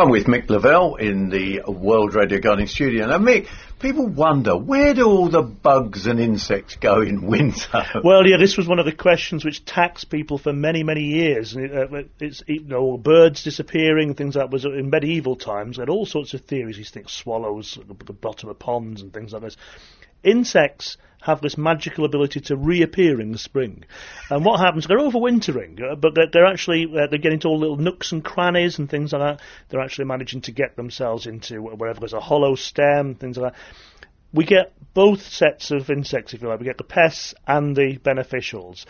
I'm with Mick Lavelle in the World Radio Gardening Studio. Now, Mick, people wonder where do all the bugs and insects go in winter? Well, yeah, this was one of the questions which taxed people for many, many years. Uh, it's you know birds disappearing, things like that was in medieval times. They had all sorts of theories. These things, swallows at the bottom of ponds and things like this. Insects have this magical ability to reappear in the spring. And what happens? They're overwintering, uh, but they're, they're actually uh, they're getting into all little nooks and crannies and things like that. They're actually managing to get themselves into wherever there's a hollow stem, things like that. We get both sets of insects, if you like. We get the pests and the beneficials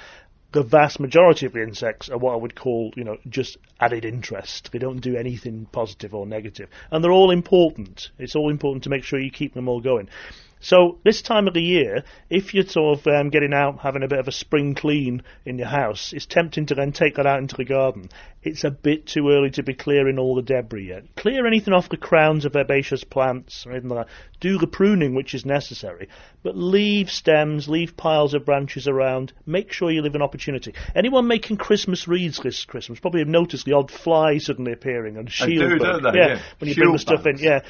the vast majority of the insects are what I would call, you know, just added interest. They don't do anything positive or negative. And they're all important. It's all important to make sure you keep them all going. So this time of the year, if you're sort of um, getting out, having a bit of a spring clean in your house, it's tempting to then take that out into the garden. It's a bit too early to be clearing all the debris yet. Clear anything off the crowns of herbaceous plants or anything like that. Do the pruning which is necessary, but leave stems, leave piles of branches around. Make sure you leave an opportunity. Anyone making Christmas wreaths this Christmas probably have noticed the odd fly suddenly appearing and shield do, bug. Yeah, yeah, when you shield bring the stuff bugs. in. Yeah,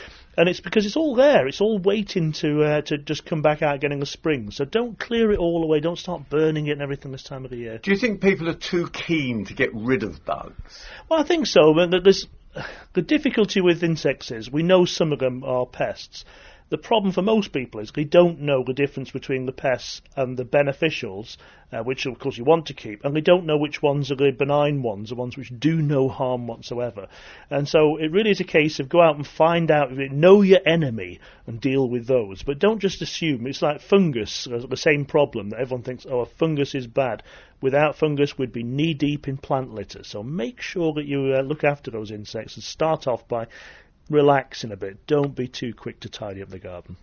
and it's because it's all there. It's all waiting to uh, to just come back out getting a spring. So don't clear it all away. Don't start burning it and everything this time of the year. Do you think people are too keen to get rid of bugs? Well, I think so. But th- there's the difficulty with insects is we know some of them are pests. The problem for most people is they don't know the difference between the pests and the beneficials, uh, which of course you want to keep, and they don't know which ones are the benign ones, the ones which do no harm whatsoever. And so it really is a case of go out and find out, know your enemy and deal with those. But don't just assume. It's like fungus, uh, the same problem that everyone thinks, oh, fungus is bad. Without fungus, we'd be knee deep in plant litter. So make sure that you uh, look after those insects and start off by relaxing a bit. Don't be too quick to tidy up the garden.